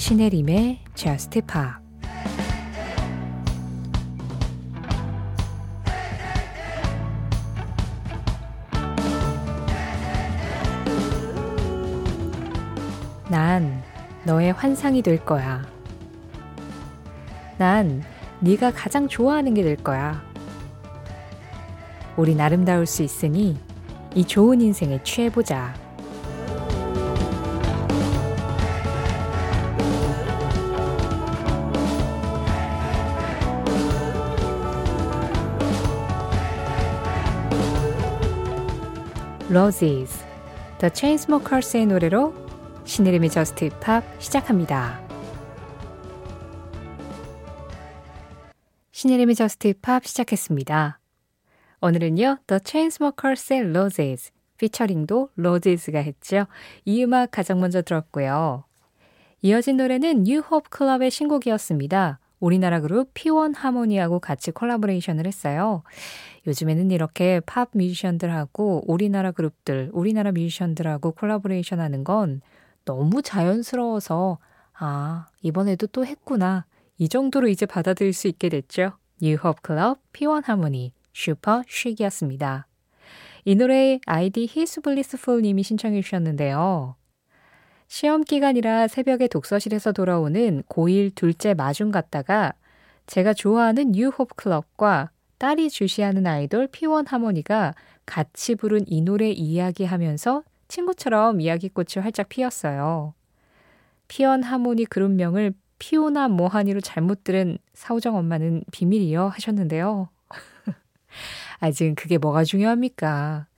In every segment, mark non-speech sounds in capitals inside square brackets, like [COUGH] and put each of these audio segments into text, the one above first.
신혜림의 Just Pop 난 너의 환상이 될 거야. 난 네가 가장 좋아하는 게 될 거야. 우리 아름다울 수 있으니 이 좋은 인생에 취해보자. Roses, The Chainsmokers의 노래로 신혜림의 Just Pop 시작합니다. 신혜림의 Just Pop 시작했습니다. 오늘은요, The Chainsmokers의 Roses, 피처링도 Roses가 했죠. 이 음악 가장 먼저 들었고요. 이어진 노래는 New Hope Club의 신곡이었습니다. 우리나라 그룹 P1Harmony하고 같이 콜라보레이션을 했어요. 요즘에는 이렇게 팝 뮤지션들하고 우리나라 그룹들, 우리나라 뮤지션들하고 콜라보레이션 하는 건 너무 자연스러워서 아, 이번에도 또 했구나. 이 정도로 이제 받아들일 수 있게 됐죠. Club P1 하모니 슈퍼 쉬기였습니다. 이 노래 아이디 히스블리스풀 님이 신청해 주셨는데요. 시험 기간이라 새벽에 독서실에서 돌아오는 고1 둘째 마중 갔다가 제가 좋아하는 뉴홉 클럽과 딸이 주시하는 아이돌 P1 하모니가 같이 부른 이 노래 이야기하면서 친구처럼 이야기꽃이 활짝 피었어요. P1 하모니 그룹명을 피오나 모하니로 잘못 들은 사우정 엄마는 비밀이요 하셨는데요. [LAUGHS] 아, 지금 그게 뭐가 중요합니까?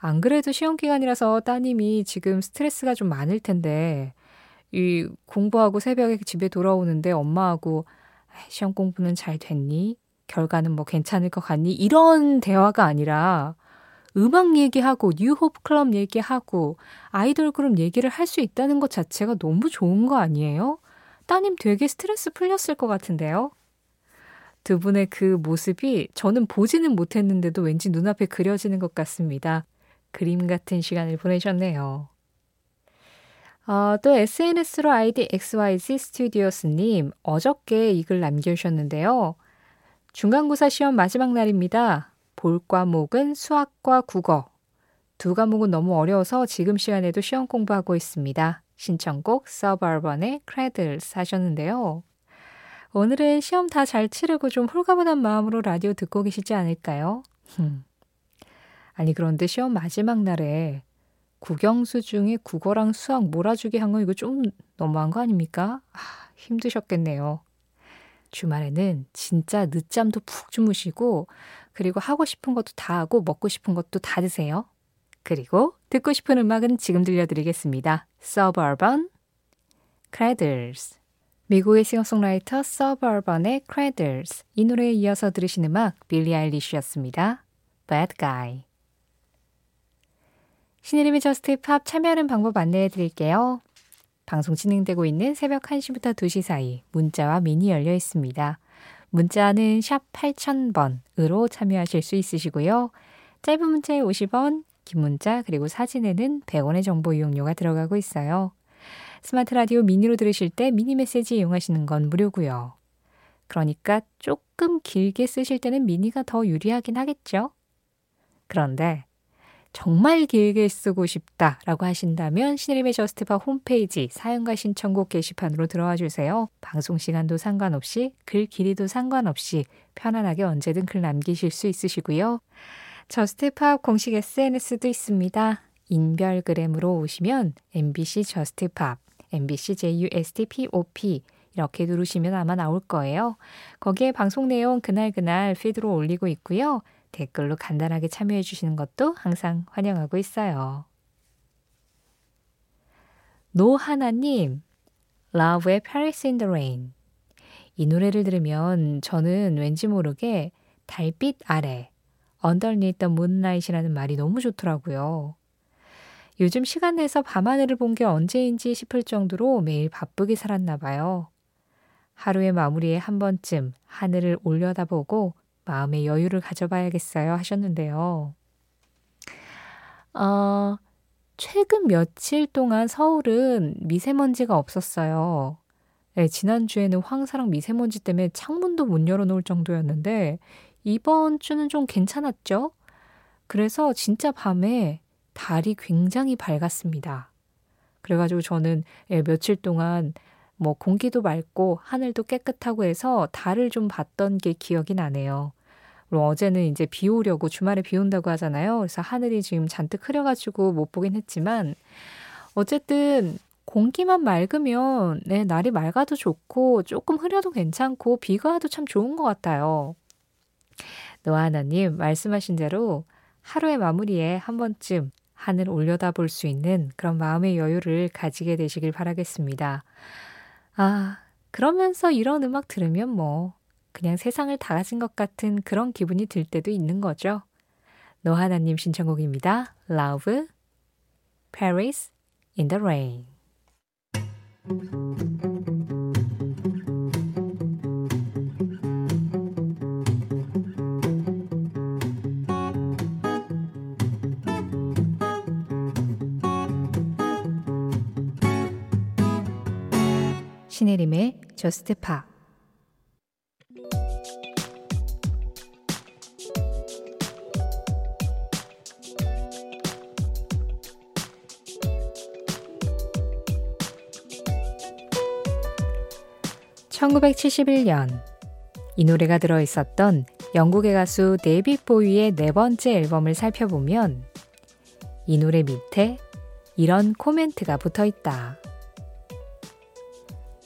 안 그래도 시험 기간이라서 따님이 지금 스트레스가 좀 많을 텐데, 이 공부하고 새벽에 집에 돌아오는데 엄마하고 시험 공부는 잘 됐니? 결과는 뭐 괜찮을 것 같니? 이런 대화가 아니라 음악 얘기하고 뉴호프 클럽 얘기하고 아이돌 그룹 얘기를 할 수 있다는 것 자체가 너무 좋은 거 아니에요? 따님 되게 스트레스 풀렸을 것 같은데요? 두 분의 그 모습이 저는 보지는 못했는데도 왠지 눈앞에 그려지는 것 같습니다. 그림 같은 시간을 보내셨네요. 어, 또 SNS로 아이디 XYZ 스튜디오스님 어저께 이 글 남겨주셨는데요. 중간고사 시험 마지막 날입니다. 볼 과목은 수학과 국어. 두 과목은 너무 어려워서 지금 시간에도 시험 공부하고 있습니다. 신청곡 Sub Urban의 Cradles 하셨는데요. 오늘은 시험 다 잘 치르고 좀 홀가분한 마음으로 라디오 듣고 계시지 않을까요? 아니 그런데 시험 마지막 날에 국영수 중에 국어랑 수학 몰아주기 한거 이거 좀 너무한 거 아닙니까? 아, 힘드셨겠네요. 주말에는 진짜 늦잠도 푹 주무시고 그리고 하고 싶은 것도 다 하고 먹고 싶은 것도 다 드세요. 그리고 듣고 싶은 음악은 지금 들려드리겠습니다. Suburban Cradles 미국의 싱어송라이터 Suburban의 Cradles 이 노래에 이어서 들으신 음악 빌리 아일리쉬였습니다. Bad Guy 신혜림의 Just Pop 참여하는 방법 안내해 드릴게요. 방송 진행되고 있는 새벽 1시부터 2시 사이 문자와 미니 열려 있습니다. 문자는 샵 8000번으로 참여하실 수 있으시고요. 짧은 문자에 50원, 긴 문자 그리고 사진에는 100원의 정보 이용료가 들어가고 있어요. 스마트 라디오 미니로 들으실 때 미니 메시지 이용하시는 건 무료고요. 그러니까 조금 길게 쓰실 때는 미니가 더 유리하긴 하겠죠. 그런데 정말 길게 쓰고 싶다라고 하신다면 신혜림의 Just Pop 홈페이지 사연과 신청곡 게시판으로 들어와 주세요. 방송 시간도 상관없이 글 길이도 상관없이 편안하게 언제든 글 남기실 수 있으시고요. Just Pop 공식 SNS도 있습니다. 인별그램으로 오시면 MBC Just Pop, MBC JUSTPOP 이렇게 누르시면 아마 나올 거예요. 거기에 방송 내용 그날그날 피드로 올리고 있고요. 댓글로 간단하게 참여해 주시는 것도 항상 환영하고 있어요. 노하나님, Love의 Paris in the Rain. 이 노래를 들으면 저는 왠지 모르게 달빛 아래, Underneath the Moonlight이라는 말이 너무 좋더라고요. 요즘 시간 내서 밤하늘을 본 게 언제인지 싶을 정도로 매일 바쁘게 살았나 봐요. 하루의 마무리에 한 번쯤 하늘을 올려다보고 마음의 여유를 가져봐야겠어요 하셨는데요. 어, 최근 며칠 동안 서울은 미세먼지가 없었어요. 네, 지난주에는 황사랑 미세먼지 때문에 창문도 못 열어놓을 정도였는데 이번 주는 좀 괜찮았죠? 그래서 진짜 밤에 달이 굉장히 밝았습니다. 그래가지고 저는 예, 며칠 동안 뭐 공기도 맑고 하늘도 깨끗하고 해서 달을 좀 봤던 게 기억이 나네요. 그리고 어제는 이제 비 오려고 주말에 비 온다고 하잖아요. 그래서 하늘이 지금 잔뜩 흐려가지고 못 보긴 했지만 어쨌든 공기만 맑으면 네, 날이 맑아도 좋고 조금 흐려도 괜찮고 비가 와도 참 좋은 것 같아요. 노하나님 말씀하신 대로 하루의 마무리에 한 번쯤 하늘 올려다 볼 수 있는 그런 마음의 여유를 가지게 되시길 바라겠습니다. 아, 그러면서 이런 음악 들으면 뭐, 그냥 세상을 다 가진 것 같은 그런 기분이 들 때도 있는 거죠. 노하나님 신청곡입니다. Love, Paris in the Rain. 신혜림의 Just Pop (1971년) 이 노래가 들어 있었던 영국의 가수 데이빗 보위의 네 번째 앨범을 살펴보면 이 노래 밑에 이런 코멘트가 붙어 있다.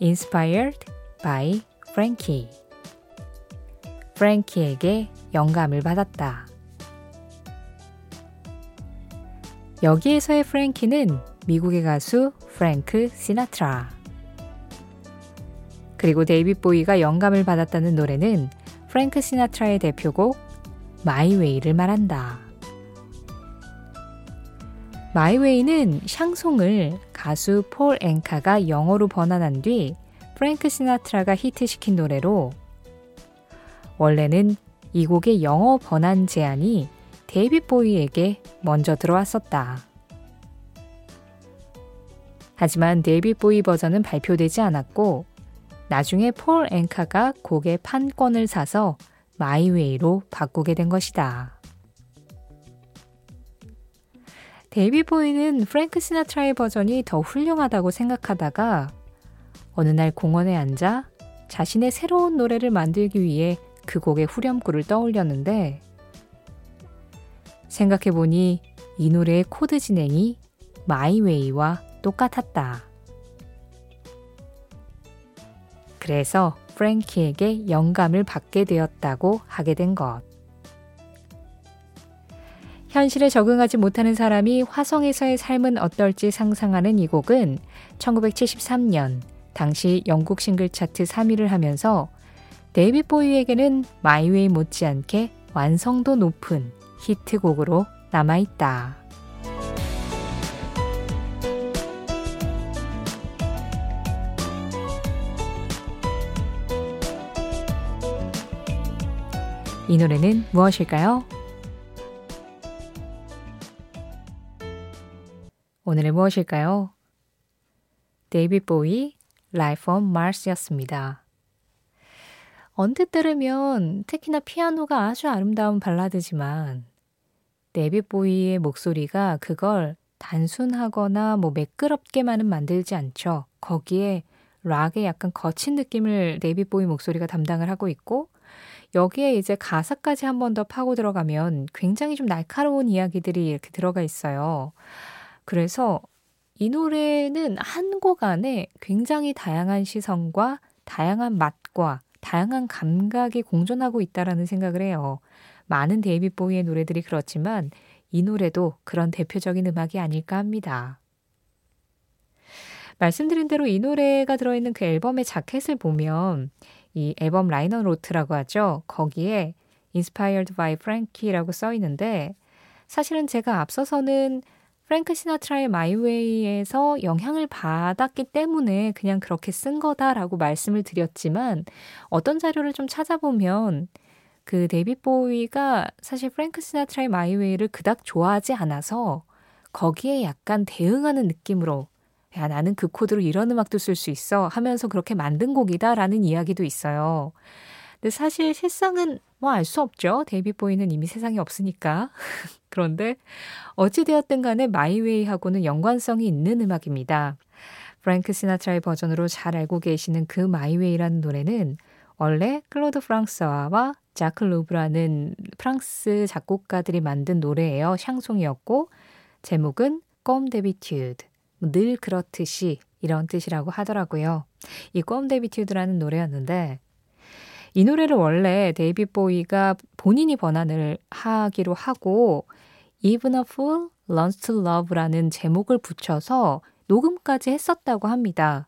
Inspired by Frankie. 프랭키에게 영감을 받았다. 여기에서의 프랭키는 미국의 가수 프랭크 시나트라. 그리고 데이빗 보위가 영감을 받았다는 노래는 프랭크 시나트라의 대표곡 My Way를 말한다. My Way는 샹송을 가수 폴 앵카가 영어로 번안한 뒤 프랭크 시나트라가 히트시킨 노래로 원래는 이 곡의 영어 번안 제안이 데이빗 보위에게 먼저 들어왔었다. 하지만 데이빗 보위 버전은 발표되지 않았고 나중에 폴 앵카가 곡의 판권을 사서 My Way로 바꾸게 된 것이다. 데이빗 보위는 프랭크 시나트라의 버전이 더 훌륭하다고 생각하다가 어느 날 공원에 앉아 자신의 새로운 노래를 만들기 위해 그 곡의 후렴구를 떠올렸는데 생각해보니 이 노래의 코드 진행이 My Way와 똑같았다. 그래서 프랭키에게 영감을 받게 되었다고 하게 된 것. 현실에 적응하지 못하는 사람이 화성에서의 삶은 어떨지 상상하는 이 곡은 1973년 당시 영국 싱글 차트 3위를 하면서 데이빗 보위에게는 My Way 못지않게 완성도 높은 히트곡으로 남아있다. 이 노래는 무엇일까요? 오늘의 무엇일까요? 데이빗 보위, Life on Mars였습니다. 언뜻 들으면 특히나 피아노가 아주 아름다운 발라드지만 데이빗 보위의 목소리가 그걸 단순하거나 뭐 매끄럽게만은 만들지 않죠. 거기에 락의 약간 거친 느낌을 데이빗 보위 목소리가 담당을 하고 있고 여기에 이제 가사까지 한 번 더 파고 들어가면 굉장히 좀 날카로운 이야기들이 이렇게 들어가 있어요. 그래서 이 노래는 한 곡 안에 굉장히 다양한 시선과 다양한 맛과 다양한 감각이 공존하고 있다라는 생각을 해요. 많은 데이빗 보이의 노래들이 그렇지만 이 노래도 그런 대표적인 음악이 아닐까 합니다. 말씀드린 대로 이 노래가 들어있는 그 앨범의 자켓을 보면 이 앨범 liner note라고 하죠. 거기에 Inspired by Frankie라고 써 있는데 사실은 제가 앞서서는 프랭크 시나트라의 My Way에서 영향을 받았기 때문에 그냥 그렇게 쓴 거다라고 말씀을 드렸지만 어떤 자료를 좀 찾아보면 그 데이빗 보위가 사실 프랭크 시나트라의 My Way를 그닥 좋아하지 않아서 거기에 약간 대응하는 느낌으로 야, 나는 그 코드로 이런 음악도 쓸 수 있어 하면서 그렇게 만든 곡이다라는 이야기도 있어요. 근데 사실 실상은 뭐 알 수 없죠. 데이빗 보위는 이미 세상에 없으니까. [LAUGHS] 그런데 어찌되었든 간에 My Way하고는 연관성이 있는 음악입니다. 프랭크 시나트라의 버전으로 잘 알고 계시는 그 My Way라는 노래는 원래 클로드 프랑수아와 자크 르보라는 프랑스 작곡가들이 만든 노래예요. 샹송이었고 제목은 Comme d'habitude. 늘 그렇듯이 이런 뜻이라고 하더라고요. 이 Comme d'habitude라는 노래였는데 이 노래를 원래 데이비드 보위가 본인이 번안을 하기로 하고 Even a Fool Learns to Love라는 제목을 붙여서 녹음까지 했었다고 합니다.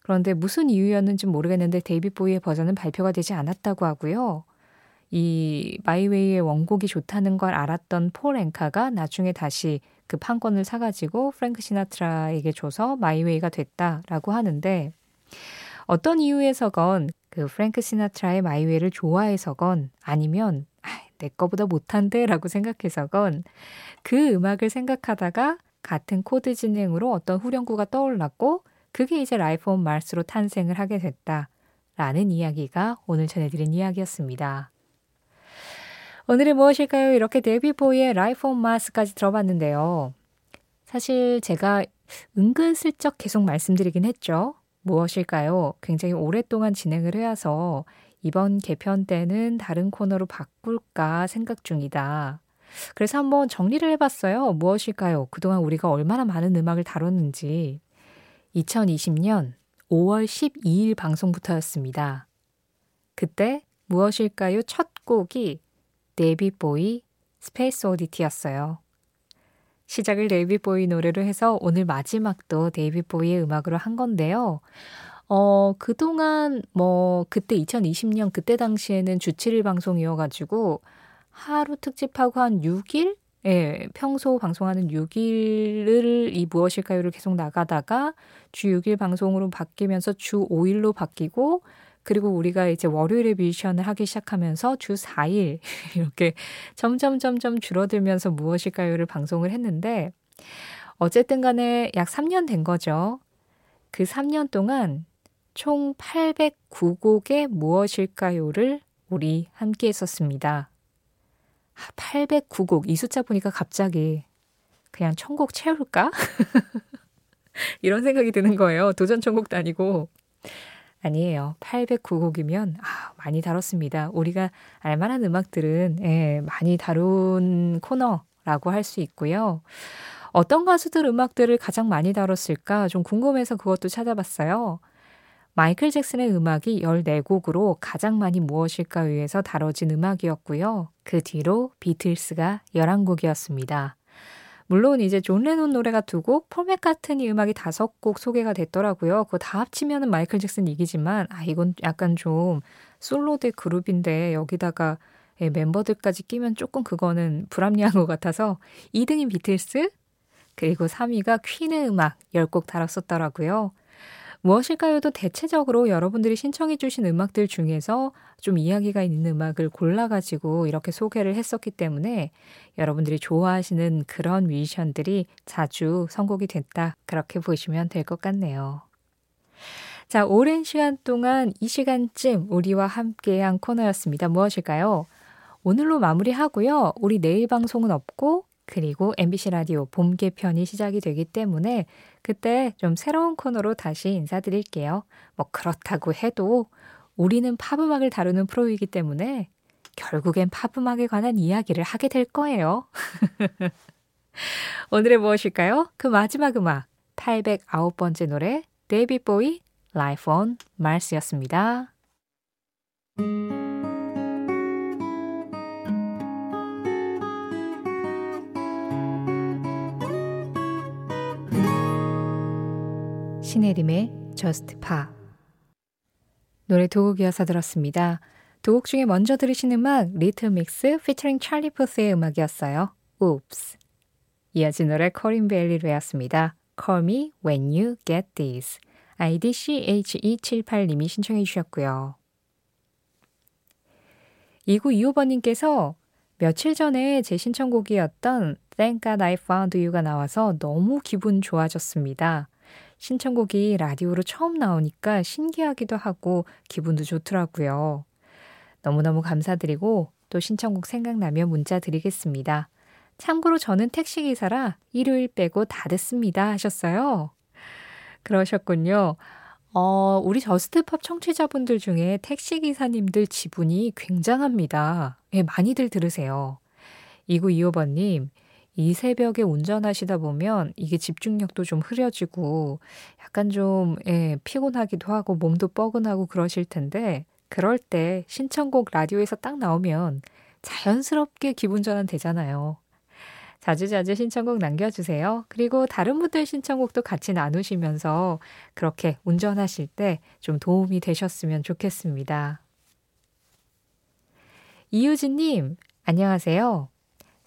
그런데 무슨 이유였는지 모르겠는데 데이비드 보위의 버전은 발표가 되지 않았다고 하고요. 이 My Way의 원곡이 좋다는 걸 알았던 폴 앵카가 나중에 다시 그 판권을 사가지고 프랭크 시나트라에게 줘서 My Way가 됐다라고 하는데 어떤 이유에서건 그 프랭크 시나트라의 My Way를 좋아해서건 아니면 아, 내 거보다 못한데 라고 생각해서건 그 음악을 생각하다가 같은 코드 진행으로 어떤 후렴구가 떠올랐고 그게 이제 Life on Mars로 탄생을 하게 됐다 라는 이야기가 오늘 전해드린 이야기였습니다. 오늘은 무엇일까요? 이렇게 데뷔 보이의 라이프 온 마스까지 들어봤는데요. 사실 제가 은근슬쩍 계속 말씀드리긴 했죠. 무엇일까요? 굉장히 오랫동안 진행을 해와서 이번 개편 때는 다른 코너로 바꿀까 생각 중이다. 그래서 한번 정리를 해봤어요. 무엇일까요? 그동안 우리가 얼마나 많은 음악을 다뤘는지. 2020년 5월 12일 방송부터였습니다. 그때 무엇일까요? 첫 곡이 데이비드 보위 Space Oddity였어요. 시작을 데이비드 보위 노래로 해서 오늘 마지막도 데이비드 보위의 음악으로 한 건데요. 어, 그동안 뭐 그때 2020년 그때 당시에는 주 7일 방송이어가지고 하루 특집하고 한 6일? 예, 평소 방송하는 6일을 이 무엇일까요를 계속 나가다가 주 6일 방송으로 바뀌면서 주 5일로 바뀌고 그리고 우리가 이제 월요일에 뮤지션을 하기 시작하면서 주 4일 [LAUGHS] 이렇게 점점 점점 줄어들면서 무엇일까요를 방송을 했는데 어쨌든 간에 약 3년 된 거죠. 그 3년 동안 총 809곡의 무엇일까요를 우리 함께 했었습니다. 809곡. 이 숫자 보니까 갑자기 그냥 천곡 채울까? [LAUGHS] 이런 생각이 드는 거예요. 도전 천곡도 아니고. 아니에요. 809곡이면 아, 많이 다뤘습니다. 우리가 알만한 음악들은 예, 많이 다룬 코너라고 할 수 있고요. 어떤 가수들 음악들을 가장 많이 다뤘을까 좀 궁금해서 그것도 찾아봤어요. 마이클 잭슨의 음악이 14곡으로 가장 많이 무엇일까 위해서 다뤄진 음악이었고요. 그 뒤로 비틀스가 11곡이었습니다. 물론 이제 존 레논 노래가 두 곡, 폴 맥카트니 음악이 다섯 곡 소개가 됐더라고요. 그거 다 합치면은 마이클 잭슨 이기지만 아 이건 약간 좀 솔로 대 그룹인데 여기다가 예, 멤버들까지 끼면 조금 그거는 불합리한 것 같아서 2등인 비틀스 그리고 3위가 퀸의 음악 10곡 달았었더라고요. 무엇일까요도 대체적으로 여러분들이 신청해 주신 음악들 중에서 좀 이야기가 있는 음악을 골라가지고 이렇게 소개를 했었기 때문에 여러분들이 좋아하시는 그런 뮤지션들이 자주 선곡이 됐다. 그렇게 보시면 될 것 같네요. 자, 오랜 시간 동안 이 시간쯤 우리와 함께한 코너였습니다. 무엇일까요? 오늘로 마무리하고요. 우리 내일 방송은 없고 그리고 MBC 라디오 봄 개편이 시작이 되기 때문에 그때 좀 새로운 코너로 다시 인사드릴게요. 뭐 그렇다고 해도 우리는 팝음악을 다루는 프로이기 때문에 결국엔 팝음악에 관한 이야기를 하게 될 거예요. [LAUGHS] 오늘의 무엇일까요? 그 마지막 음악 809번째 노래 데이비 보이 Life on Mars였습니다. 신혜림의 Just Pa 노래 두 곡 이어서 들었습니다. 두 곡 중에 먼저 들으신 음악 리틀 믹스 피처링 찰리 푸스의 음악이었어요. Oops 이어진 노래 코린 베일리 래였습니다. Call me when you get this 아이디 CHE78님이 신청해 주셨고요. 2925번님께서 며칠 전에 제 신청곡이었던 Thank God I Found You가 나와서 너무 기분 좋아졌습니다. 신청곡이 라디오로 처음 나오니까 신기하기도 하고 기분도 좋더라고요. 너무너무 감사드리고 또 신청곡 생각나면 문자 드리겠습니다. 참고로 저는 택시기사라 일요일 빼고 다 듣습니다 하셨어요. 그러셨군요. 어, 우리 JUST POP 청취자분들 중에 택시기사님들 지분이 굉장합니다. 예, 많이들 들으세요. 2925번님, 이 새벽에 운전하시다 보면 이게 집중력도 좀 흐려지고 약간 좀 예, 피곤하기도 하고 몸도 뻐근하고 그러실 텐데 그럴 때 신청곡 라디오에서 딱 나오면 자연스럽게 기분 전환 되잖아요. 자주자주 신청곡 남겨주세요. 그리고 다른 분들 신청곡도 같이 나누시면서 그렇게 운전하실 때 좀 도움이 되셨으면 좋겠습니다. 이유진님, 안녕하세요.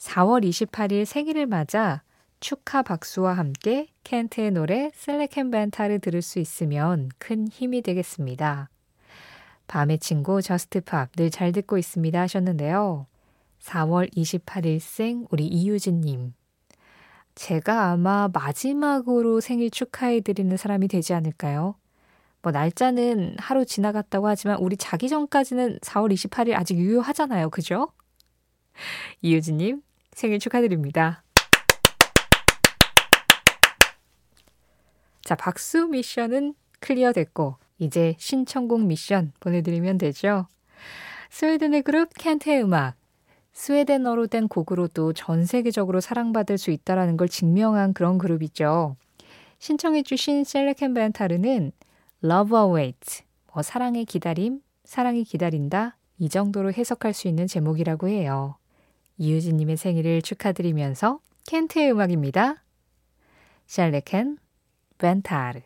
4월 28일 생일을 맞아 축하 박수와 함께 켄트의 노래 Kärleken väntar를 들을 수 있으면 큰 힘이 되겠습니다. 밤의 친구 JUST POP 늘 잘 듣고 있습니다 하셨는데요. 4월 28일생 우리 이유진님. 제가 아마 마지막으로 생일 축하해드리는 사람이 되지 않을까요? 뭐 날짜는 하루 지나갔다고 하지만 우리 자기 전까지는 4월 28일 아직 유효하잖아요. 그죠? 이유진님 생일 축하드립니다. 자, 박수 미션은 clear 됐고, 이제 신청곡 미션 보내드리면 되죠. 스웨덴의 그룹 켄트의 음악. 스웨덴어로 된 곡으로도 전 세계적으로 사랑받을 수 있다는 걸 증명한 그런 그룹이죠. 신청해주신 Kärleken väntar는 Love Awaits, 뭐 사랑의 기다림, 사랑이 기다린다, 이 정도로 해석할 수 있는 제목이라고 해요. 이유진님의 생일을 축하드리면서 켄트의 음악입니다. Kärleken väntar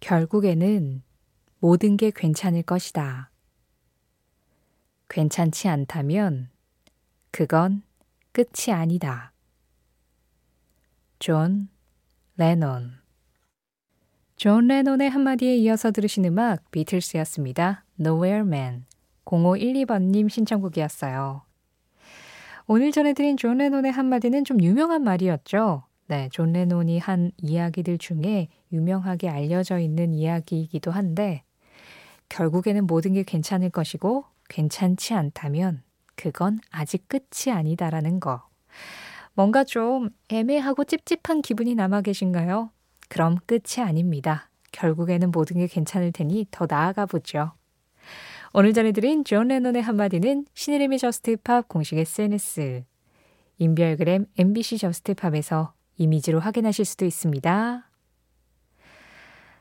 결국에는 모든 게 괜찮을 것이다. 괜찮지 않다면 그건 끝이 아니다. 존 레논 존 레논의 한마디에 이어서 들으신 음악 비틀스였습니다. Nowhere Man 0512번님 신청곡이었어요. 오늘 전해드린 존 레논의 한마디는 좀 유명한 말이었죠. 네, 존 레논이 한 이야기들 중에 유명하게 알려져 있는 이야기이기도 한데, 결국에는 모든 게 괜찮을 것이고, 괜찮지 않다면, 그건 아직 끝이 아니다라는 거. 뭔가 좀 애매하고 찝찝한 기분이 남아 계신가요? 그럼 끝이 아닙니다. 결국에는 모든 게 괜찮을 테니 더 나아가 보죠. 오늘 전해드린 존 레논의 한마디는 신혜림의 JUST POP 공식 SNS, 인별그램 MBC JUST POP에서 이미지로 확인하실 수도 있습니다.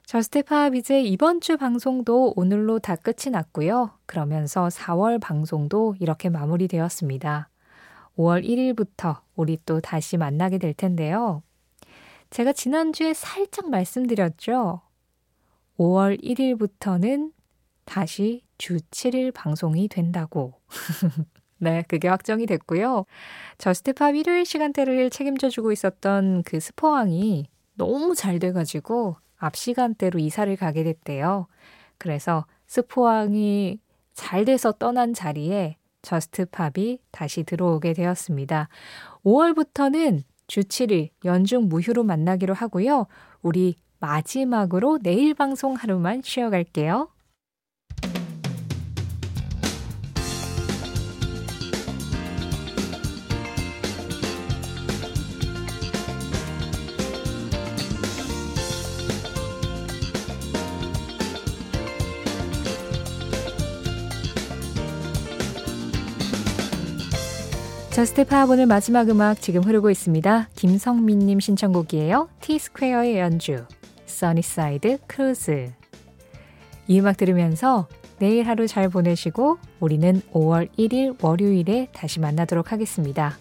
JUST POP 이제 이번 주 방송도 오늘로 다 끝이 났고요. 그러면서 4월 방송도 이렇게 마무리되었습니다. 5월 1일부터 우리 또 다시 만나게 될 텐데요. 제가 지난주에 살짝 말씀드렸죠. 5월 1일부터는 다시 주 7일 방송이 된다고. [LAUGHS] 네, 그게 확정이 됐고요. JUST POP 일요일 시간대를 책임져주고 있었던 그 스포왕이 너무 잘 돼가지고 앞 시간대로 이사를 가게 됐대요. 그래서 스포왕이 잘 돼서 떠난 자리에 JUST POP이 다시 들어오게 되었습니다. 5월부터는 주 7일 연중 무휴로 만나기로 하고요. 우리 마지막으로 내일 방송 하루만 쉬어갈게요. Just Pop 오늘 마지막 음악 지금 흐르고 있습니다. 김성민님 신청곡이에요. T-Square의 연주, Sunnyside Cruise. 이 음악 들으면서 내일 하루 잘 보내시고 우리는 5월 1일 월요일에 다시 만나도록 하겠습니다.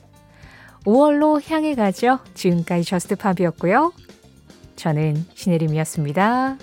5월로 향해 가죠. 지금까지 Just Pop이었고요. 저는 신혜림이었습니다.